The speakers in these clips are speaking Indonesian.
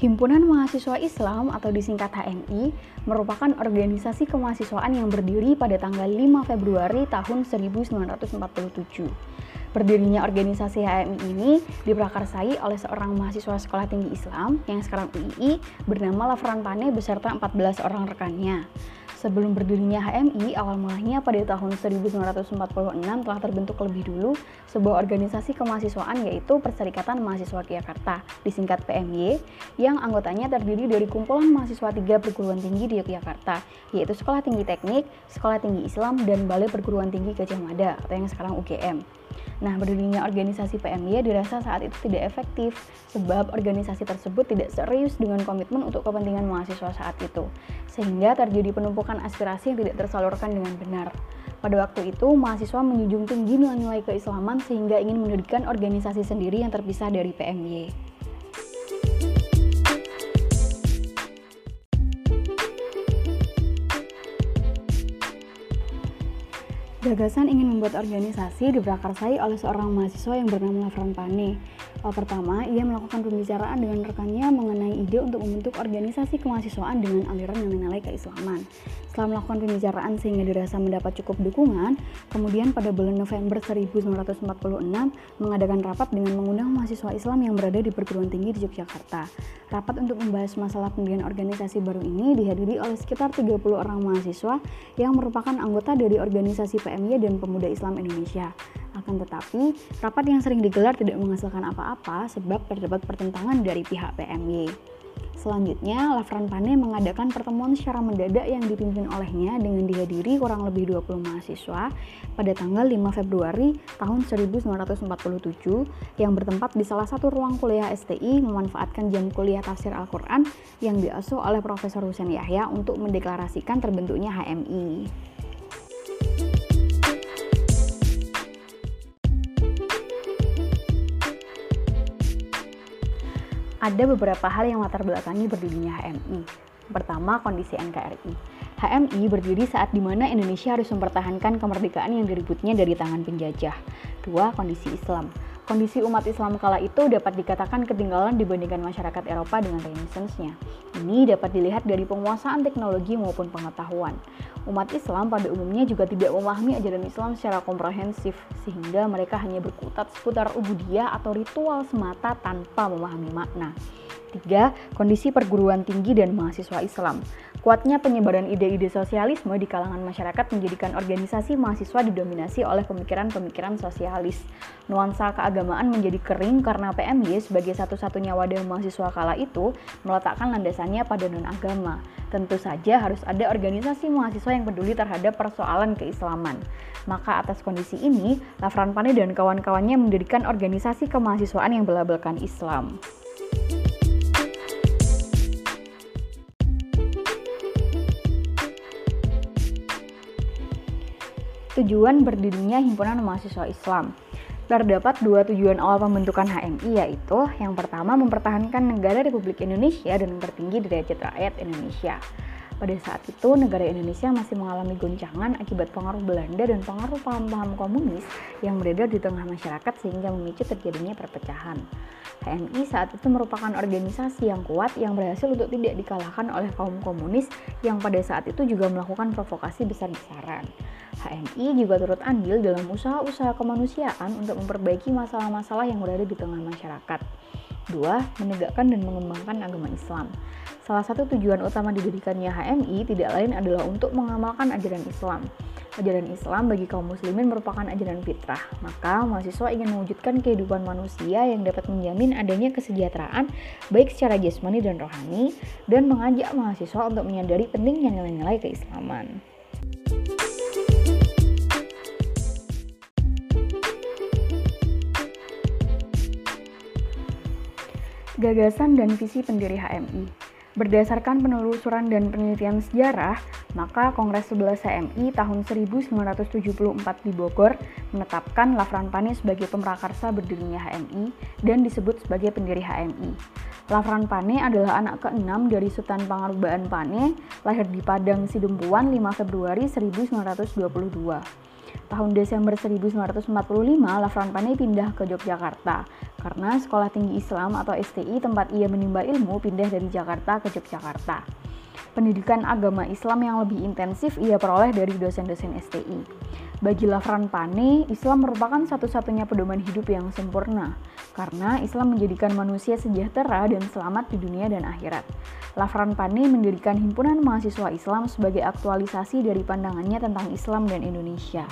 Himpunan Mahasiswa Islam atau disingkat HMI merupakan organisasi kemahasiswaan yang berdiri pada tanggal 5 Februari tahun 1947. Berdirinya organisasi HMI ini diprakarsai oleh seorang mahasiswa sekolah tinggi Islam yang sekarang UII bernama Lafran Pane beserta 14 orang rekannya. Sebelum berdirinya HMI, awal mulanya pada tahun 1946 telah terbentuk lebih dulu sebuah organisasi kemahasiswaan yaitu Perserikatan Mahasiswa Yogyakarta, disingkat PMY, yang anggotanya terdiri dari kumpulan mahasiswa tiga perguruan tinggi di Yogyakarta, yaitu Sekolah Tinggi Teknik, Sekolah Tinggi Islam, dan Balai Perguruan Tinggi Gajah Mada atau yang sekarang UGM. Nah, berdirinya organisasi PMY dirasa saat itu tidak efektif sebab organisasi tersebut tidak serius dengan komitmen untuk kepentingan mahasiswa saat itu, sehingga terjadi penumpukan aspirasi yang tidak tersalurkan dengan benar. Pada waktu itu, mahasiswa menjunjung tinggi nilai-nilai keislaman sehingga ingin mendirikan organisasi sendiri yang terpisah dari PMY. Gagasan ingin membuat organisasi diprakarsai oleh seorang mahasiswa yang bernama Lafran Pane. Pertama, ia melakukan pembicaraan dengan rekannya mengenai ide untuk membentuk organisasi kemahasiswaan dengan aliran nilai-nilai keislaman. Setelah melakukan pembicaraan sehingga dirasa mendapat cukup dukungan, kemudian pada bulan November 1946 mengadakan rapat dengan mengundang mahasiswa Islam yang berada di perguruan tinggi di Yogyakarta. Rapat untuk membahas masalah pendirian organisasi baru ini dihadiri oleh sekitar 30 orang mahasiswa yang merupakan anggota dari organisasi PMY dan Pemuda Islam Indonesia. Akan tetapi, rapat yang sering digelar tidak menghasilkan apa-apa sebab terdapat pertentangan dari pihak PMY. Selanjutnya, Lafran Pane mengadakan pertemuan secara mendadak yang dipimpin olehnya dengan dihadiri kurang lebih 20 mahasiswa pada tanggal 5 Februari tahun 1947 yang bertempat di salah satu ruang kuliah STI memanfaatkan jam kuliah tafsir Al-Quran yang diasuh oleh Profesor Husain Yahya untuk mendeklarasikan terbentuknya HMI. Ada beberapa hal yang latar belakangi berdirinya HMI. Pertama, kondisi NKRI. HMI berdiri saat di mana Indonesia harus mempertahankan kemerdekaan yang direbutnya dari tangan penjajah. Dua, kondisi Islam. Kondisi umat Islam kala itu dapat dikatakan ketinggalan dibandingkan masyarakat Eropa dengan renaissance-nya. Ini dapat dilihat dari penguasaan teknologi maupun pengetahuan. Umat Islam pada umumnya juga tidak memahami ajaran Islam secara komprehensif, sehingga mereka hanya berkutat seputar ubudiyah atau ritual semata tanpa memahami makna. Tiga, kondisi perguruan tinggi dan mahasiswa Islam. Kuatnya penyebaran ide-ide sosialisme di kalangan masyarakat menjadikan organisasi mahasiswa didominasi oleh pemikiran-pemikiran sosialis. Nuansa keagamaan menjadi kering karena PMY sebagai satu-satunya wadah mahasiswa kala itu meletakkan landasannya pada non-agama. Tentu saja harus ada organisasi mahasiswa yang peduli terhadap persoalan keislaman. Maka atas kondisi ini, Lafran Pane dan kawan-kawannya mendirikan organisasi kemahasiswaan yang berlabelkan Islam. Tujuan berdirinya Himpunan Mahasiswa Islam. Terdapat dua tujuan awal pembentukan HMI yaitu yang pertama mempertahankan negara Republik Indonesia dan mempertinggi derajat rakyat Indonesia. Pada saat itu, negara Indonesia masih mengalami goncangan akibat pengaruh Belanda dan pengaruh paham-paham komunis yang beredar di tengah masyarakat sehingga memicu terjadinya perpecahan. HMI saat itu merupakan organisasi yang kuat yang berhasil untuk tidak dikalahkan oleh kaum komunis yang pada saat itu juga melakukan provokasi besar-besaran. HMI juga turut andil dalam usaha-usaha kemanusiaan untuk memperbaiki masalah-masalah yang berada di tengah masyarakat. Dua, menegakkan dan mengembangkan agama Islam. Salah satu tujuan utama didirikannya HMI tidak lain adalah untuk mengamalkan ajaran Islam. Ajaran Islam bagi kaum muslimin merupakan ajaran fitrah, maka mahasiswa ingin mewujudkan kehidupan manusia yang dapat menjamin adanya kesejahteraan baik secara jasmani dan rohani, dan mengajak mahasiswa untuk menyadari pentingnya nilai-nilai keislaman. Gagasan dan visi pendiri HMI Berdasarkan penelusuran dan penelitian sejarah, maka Kongres 11 HMI tahun 1974 di Bogor menetapkan Lafran Pane sebagai pemrakarsa berdirinya HMI dan disebut sebagai pendiri HMI. Lafran Pane adalah anak keenam dari Sultan Pangarubaan Pane, lahir di Padang Sidempuan 5 Februari 1922. Tahun Desember 1945, Lafran Pane pindah ke Yogyakarta. karena Sekolah Tinggi Islam atau STI tempat ia menimba ilmu pindah dari Jakarta ke Yogyakarta. Pendidikan agama Islam yang lebih intensif ia peroleh dari dosen-dosen STI. Bagi Lafran Pane, Islam merupakan satu-satunya pedoman hidup yang sempurna, karena Islam menjadikan manusia sejahtera dan selamat di dunia dan akhirat. Lafran Pane mendirikan himpunan mahasiswa Islam sebagai aktualisasi dari pandangannya tentang Islam dan Indonesia.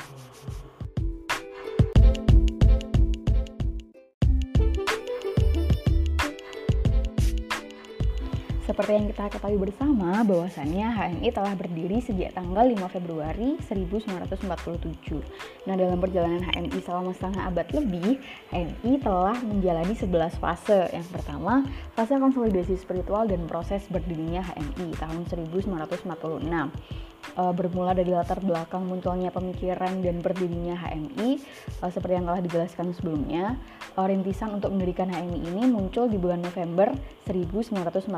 Seperti yang kita ketahui bersama, bahwasannya HMI telah berdiri sejak tanggal 5 Februari 1947. Nah, dalam perjalanan HMI selama setengah abad lebih, HMI telah menjalani 11 fase. Yang pertama, fase konsolidasi spiritual dan proses berdirinya HMI tahun 1946 uh, bermula dari latar belakang munculnya pemikiran dan berdirinya HMI uh, seperti yang telah dijelaskan sebelumnya uh, rintisan untuk mendirikan HMI ini muncul di bulan November 1946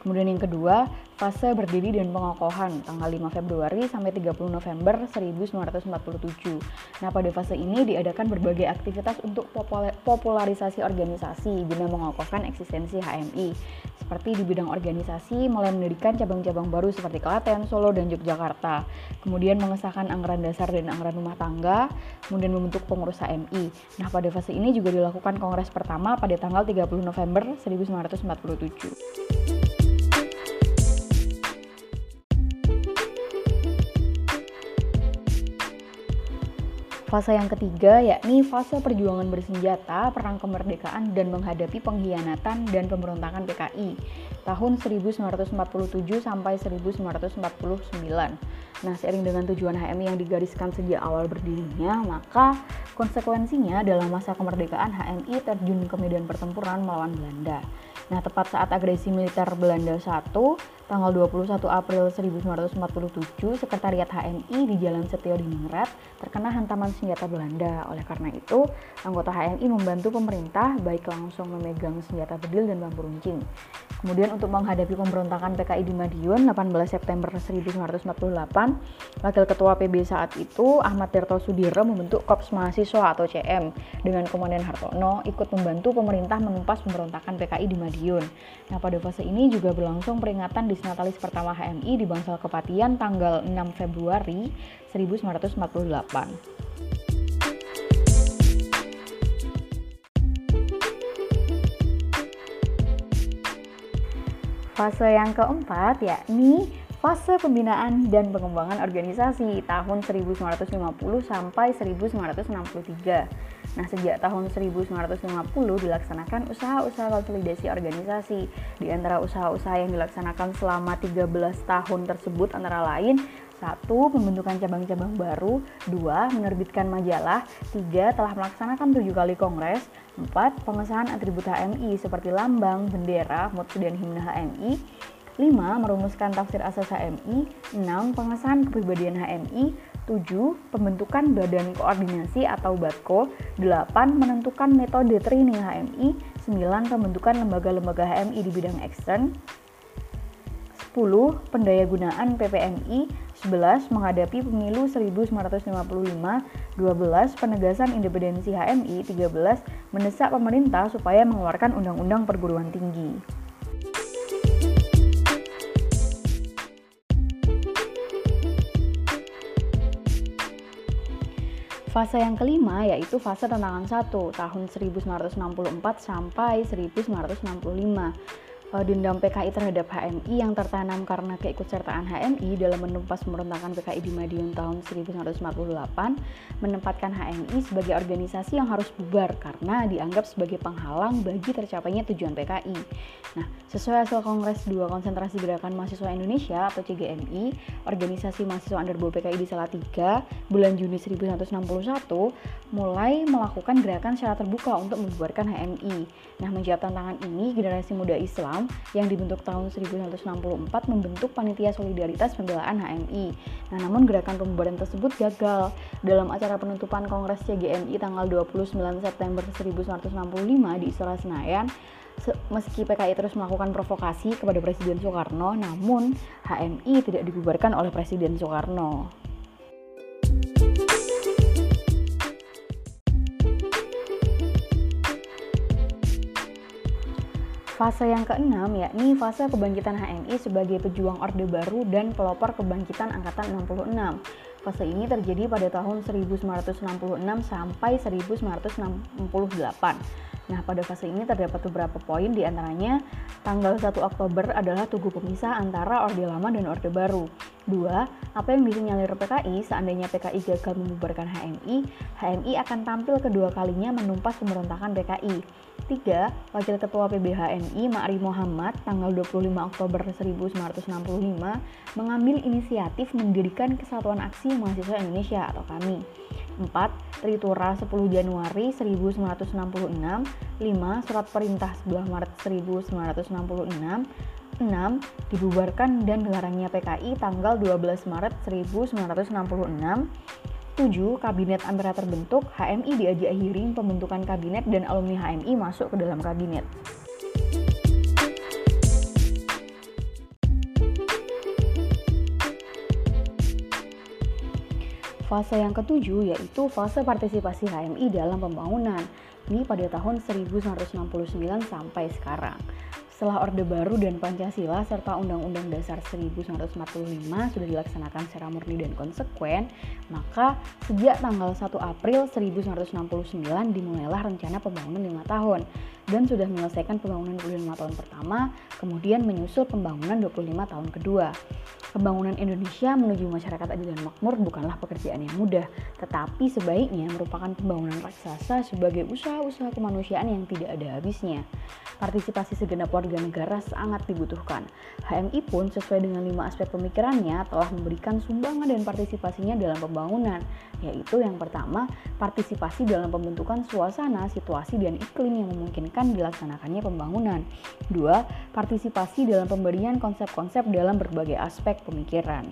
kemudian yang kedua fase berdiri dan pengokohan tanggal 5 Februari sampai 30 November 1947 nah pada fase ini diadakan berbagai aktivitas untuk popularisasi organisasi guna mengokohkan eksistensi HMI seperti di bidang organisasi mulai mendirikan cabang-cabang baru seperti Klaten, Solo, dan Yogyakarta. Kemudian mengesahkan anggaran dasar dan anggaran rumah tangga, kemudian membentuk pengurus HMI. Nah, pada fase ini juga dilakukan kongres pertama pada tanggal 30 November 1947. Fase yang ketiga yakni fase perjuangan bersenjata, perang kemerdekaan dan menghadapi pengkhianatan dan pemberontakan PKI tahun 1947 sampai 1949. Nah, seiring dengan tujuan HMI yang digariskan sejak awal berdirinya, maka konsekuensinya dalam masa kemerdekaan HMI terjun ke medan pertempuran melawan Belanda. Nah, tepat saat agresi militer Belanda 1, tanggal 21 April 1947, Sekretariat HMI di Jalan Setio Diningrat terkena hantaman senjata Belanda. Oleh karena itu, anggota HMI membantu pemerintah baik langsung memegang senjata bedil dan bambu runcing. Kemudian untuk menghadapi pemberontakan PKI di Madiun 18 September 1948, Wakil Ketua PB saat itu Ahmad Tirto Sudiro membentuk Korps Mahasiswa atau CM dengan Komandan Hartono ikut membantu pemerintah menumpas pemberontakan PKI di Madiun. Nah pada fase ini juga berlangsung peringatan di Natalis pertama HMI di Bangsal Kepatian tanggal 6 Februari 1948. Fase yang keempat yakni fase pembinaan dan pengembangan organisasi tahun 1950 sampai 1963. Nah, sejak tahun 1950 dilaksanakan usaha-usaha konsolidasi organisasi. Di antara usaha-usaha yang dilaksanakan selama 13 tahun tersebut antara lain satu, pembentukan cabang-cabang baru. Dua, menerbitkan majalah. Tiga, telah melaksanakan tujuh kali kongres. Empat, pengesahan atribut HMI seperti lambang, bendera, mutu, dan himne HMI. 5. Merumuskan tafsir asas HMI 6. Pengesahan kepribadian HMI 7. Pembentukan Badan Koordinasi atau BADKO 8. Menentukan metode training HMI 9. Pembentukan lembaga-lembaga HMI di bidang ekstern 10. Pendayagunaan PPMI 11. Menghadapi pemilu 1955 12. Penegasan independensi HMI 13. Mendesak pemerintah supaya mengeluarkan undang-undang perguruan tinggi Fase yang kelima yaitu fase tantangan 1 tahun 1964 sampai 1965 uh, dendam PKI terhadap HMI yang tertanam karena keikutsertaan HMI dalam menumpas pemberontakan PKI di Madiun tahun 1948 menempatkan HMI sebagai organisasi yang harus bubar karena dianggap sebagai penghalang bagi tercapainya tujuan PKI. Nah, sesuai hasil Kongres 2 Konsentrasi Gerakan Mahasiswa Indonesia atau CGMI, organisasi mahasiswa underbol PKI di Salatiga bulan Juni 1961 mulai melakukan gerakan secara terbuka untuk membubarkan HMI. Nah, menjawab tantangan ini, generasi muda Islam Islam yang dibentuk tahun 1964 membentuk panitia solidaritas pembelaan HMI. Nah, namun gerakan pembubaran tersebut gagal. Dalam acara penutupan Kongres CGMI tanggal 29 September 1965 di Istora Senayan, meski PKI terus melakukan provokasi kepada Presiden Soekarno, namun HMI tidak dibubarkan oleh Presiden Soekarno. Fase yang keenam yakni fase kebangkitan HMI sebagai pejuang Orde Baru dan pelopor kebangkitan Angkatan 66. Fase ini terjadi pada tahun 1966 sampai 1968. Nah, pada fase ini terdapat beberapa poin di antaranya tanggal 1 Oktober adalah tugu pemisah antara Orde Lama dan Orde Baru. Dua, apa yang disinyalir PKI seandainya PKI gagal membubarkan HMI, HMI akan tampil kedua kalinya menumpas pemberontakan PKI. Tiga, Wakil Ketua PBHMI Ma'ri Muhammad tanggal 25 Oktober 1965 mengambil inisiatif mendirikan Kesatuan Aksi Mahasiswa Indonesia atau KAMI. 4. Tritura 10 Januari 1966 5. Surat Perintah 11 Maret 1966 6. Dibubarkan dan dilarangnya PKI tanggal 12 Maret 1966 7. Kabinet Ampera terbentuk, HMI diajak hearing pembentukan kabinet dan alumni HMI masuk ke dalam kabinet. Fase yang ketujuh yaitu fase partisipasi HMI dalam pembangunan. Ini pada tahun 1969 sampai sekarang. Setelah Orde Baru dan Pancasila serta Undang-Undang Dasar 1945 sudah dilaksanakan secara murni dan konsekuen, maka sejak tanggal 1 April 1969 dimulailah rencana pembangunan 5 tahun dan sudah menyelesaikan pembangunan 25 tahun pertama, kemudian menyusul pembangunan 25 tahun kedua. Pembangunan Indonesia menuju masyarakat adil dan makmur bukanlah pekerjaan yang mudah, tetapi sebaiknya merupakan pembangunan raksasa sebagai usaha-usaha kemanusiaan yang tidak ada habisnya. Partisipasi segenap warga negara sangat dibutuhkan. HMI pun sesuai dengan lima aspek pemikirannya telah memberikan sumbangan dan partisipasinya dalam pembangunan, yaitu yang pertama, partisipasi dalam pembentukan suasana, situasi, dan iklim yang memungkinkan dilaksanakannya pembangunan. Dua, partisipasi dalam pemberian konsep-konsep dalam berbagai aspek pemikiran.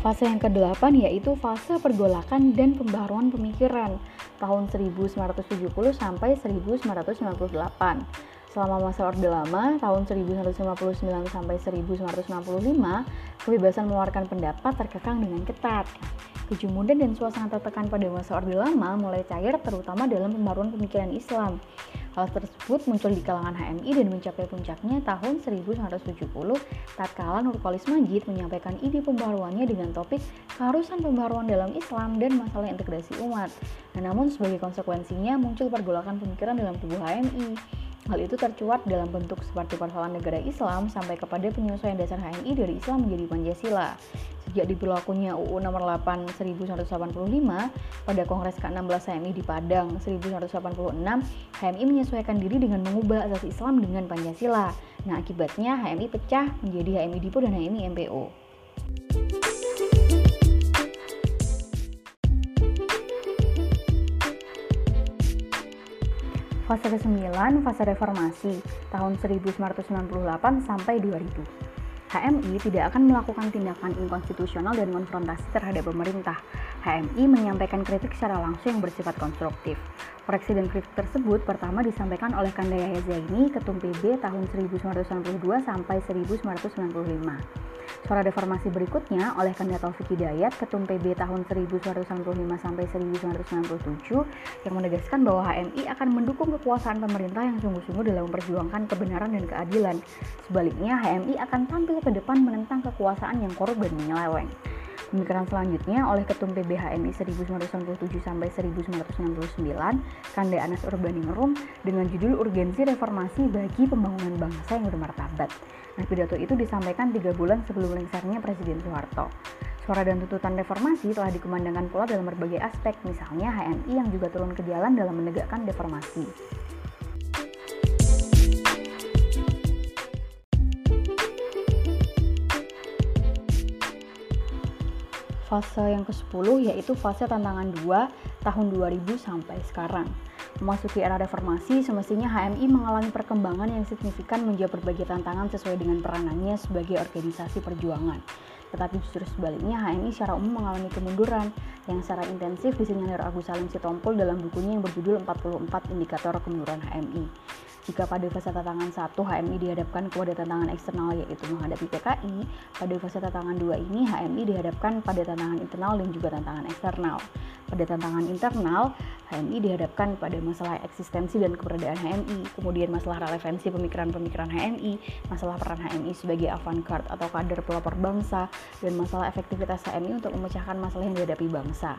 Fase yang ke-8 yaitu fase pergolakan dan pembaruan pemikiran tahun 1970 sampai 1998. Selama masa Orde Lama tahun 1959 sampai 1965, kebebasan mengeluarkan pendapat terkekang dengan ketat. Kejumudan dan suasana tertekan pada masa Orde Lama mulai cair terutama dalam pembaruan pemikiran Islam. Hal tersebut muncul di kalangan HMI dan mencapai puncaknya tahun 1970 tatkala Nurkolis Majid menyampaikan ide pembaruannya dengan topik keharusan pembaruan dalam Islam dan masalah integrasi umat. Nah, namun sebagai konsekuensinya muncul pergolakan pemikiran dalam tubuh HMI. Hal itu tercuat dalam bentuk seperti persoalan negara Islam sampai kepada penyesuaian dasar HMI dari Islam menjadi Pancasila. Sejak diberlakunya UU nomor 8 1985 pada Kongres ke-16 HMI di Padang 1986, HMI menyesuaikan diri dengan mengubah asas Islam dengan Pancasila. Nah, akibatnya HMI pecah menjadi HMI Dipo dan HMI MPO. Fase ke-9, fase reformasi, tahun 1998 sampai 2000. HMI tidak akan melakukan tindakan inkonstitusional dan konfrontasi terhadap pemerintah. HMI menyampaikan kritik secara langsung yang bersifat konstruktif. Koreksi dan kritik tersebut pertama disampaikan oleh Kanda Yahya Zaini, Ketum PB tahun 1992 sampai 1995. Suara reformasi berikutnya oleh Kanda Taufik Hidayat, Ketum PB tahun 1995 sampai 1997 yang menegaskan bahwa HMI akan mendukung kekuasaan pemerintah yang sungguh-sungguh dalam memperjuangkan kebenaran dan keadilan. Sebaliknya, HMI akan tampil ke depan menentang kekuasaan yang korup dan menyeleweng. Pemikiran selanjutnya oleh Ketum PBHMI 1997 sampai 1969, Kande Anas Urbaningrum dengan judul Urgensi Reformasi bagi Pembangunan Bangsa yang Bermartabat. Nah, pidato itu disampaikan tiga bulan sebelum lengsernya Presiden Soeharto. Suara dan tuntutan reformasi telah dikumandangkan pula dalam berbagai aspek, misalnya HMI yang juga turun ke jalan dalam menegakkan reformasi. Fase yang ke-10 yaitu fase tantangan 2 tahun 2000 sampai sekarang. Memasuki era reformasi, semestinya HMI mengalami perkembangan yang signifikan menjawab berbagai tantangan sesuai dengan peranannya sebagai organisasi perjuangan. Tetapi justru sebaliknya, HMI secara umum mengalami kemunduran yang secara intensif disinyalir Agus Salim Sitompul dalam bukunya yang berjudul 44 Indikator Kemunduran HMI. Jika pada fase tantangan 1 HMI dihadapkan kepada tantangan eksternal yaitu menghadapi PKI, pada fase tantangan 2 ini HMI dihadapkan pada tantangan internal dan juga tantangan eksternal. Pada tantangan internal, HMI dihadapkan pada masalah eksistensi dan keberadaan HMI, kemudian masalah relevansi pemikiran-pemikiran HMI, masalah peran HMI sebagai avant-garde atau kader pelopor bangsa, dan masalah efektivitas HMI untuk memecahkan masalah yang dihadapi bangsa.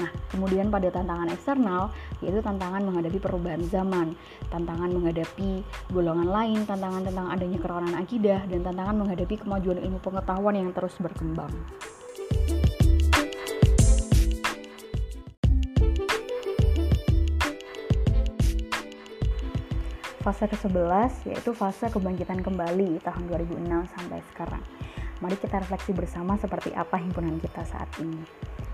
Nah, kemudian pada tantangan eksternal, yaitu tantangan menghadapi perubahan zaman, tantangan menghadapi golongan lain, tantangan tentang adanya keroranan akidah, dan tantangan menghadapi kemajuan ilmu pengetahuan yang terus berkembang. Fase ke-11 yaitu fase kebangkitan kembali tahun 2006 sampai sekarang. Mari kita refleksi bersama seperti apa himpunan kita saat ini.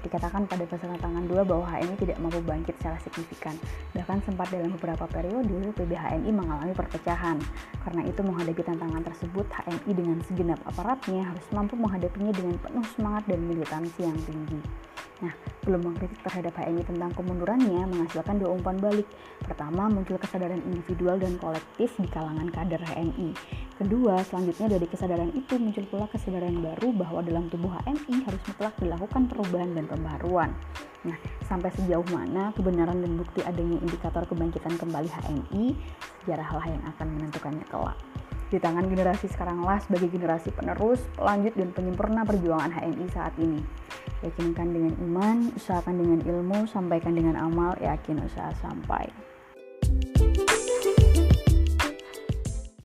Dikatakan pada fase tantangan 2 bahwa HMI tidak mampu bangkit secara signifikan. Bahkan sempat dalam beberapa periode PBHMI mengalami perpecahan. Karena itu menghadapi tantangan tersebut, HMI dengan segenap aparatnya harus mampu menghadapinya dengan penuh semangat dan militansi yang tinggi. Nah, belum mengkritik terhadap HMI tentang kemundurannya menghasilkan dua umpan balik. Pertama, muncul kesadaran individual dan kolektif di kalangan kader HMI. Kedua, selanjutnya dari kesadaran itu muncul pula kesadaran baru bahwa dalam tubuh HMI harus mutlak dilakukan perubahan dan pembaruan. Nah, sampai sejauh mana kebenaran dan bukti adanya indikator kebangkitan kembali HMI, sejarahlah yang akan menentukannya kelak di tangan generasi sekarang lah sebagai generasi penerus, pelanjut, dan penyempurna perjuangan HMI saat ini. Yakinkan dengan iman, usahakan dengan ilmu, sampaikan dengan amal, yakin usaha sampai.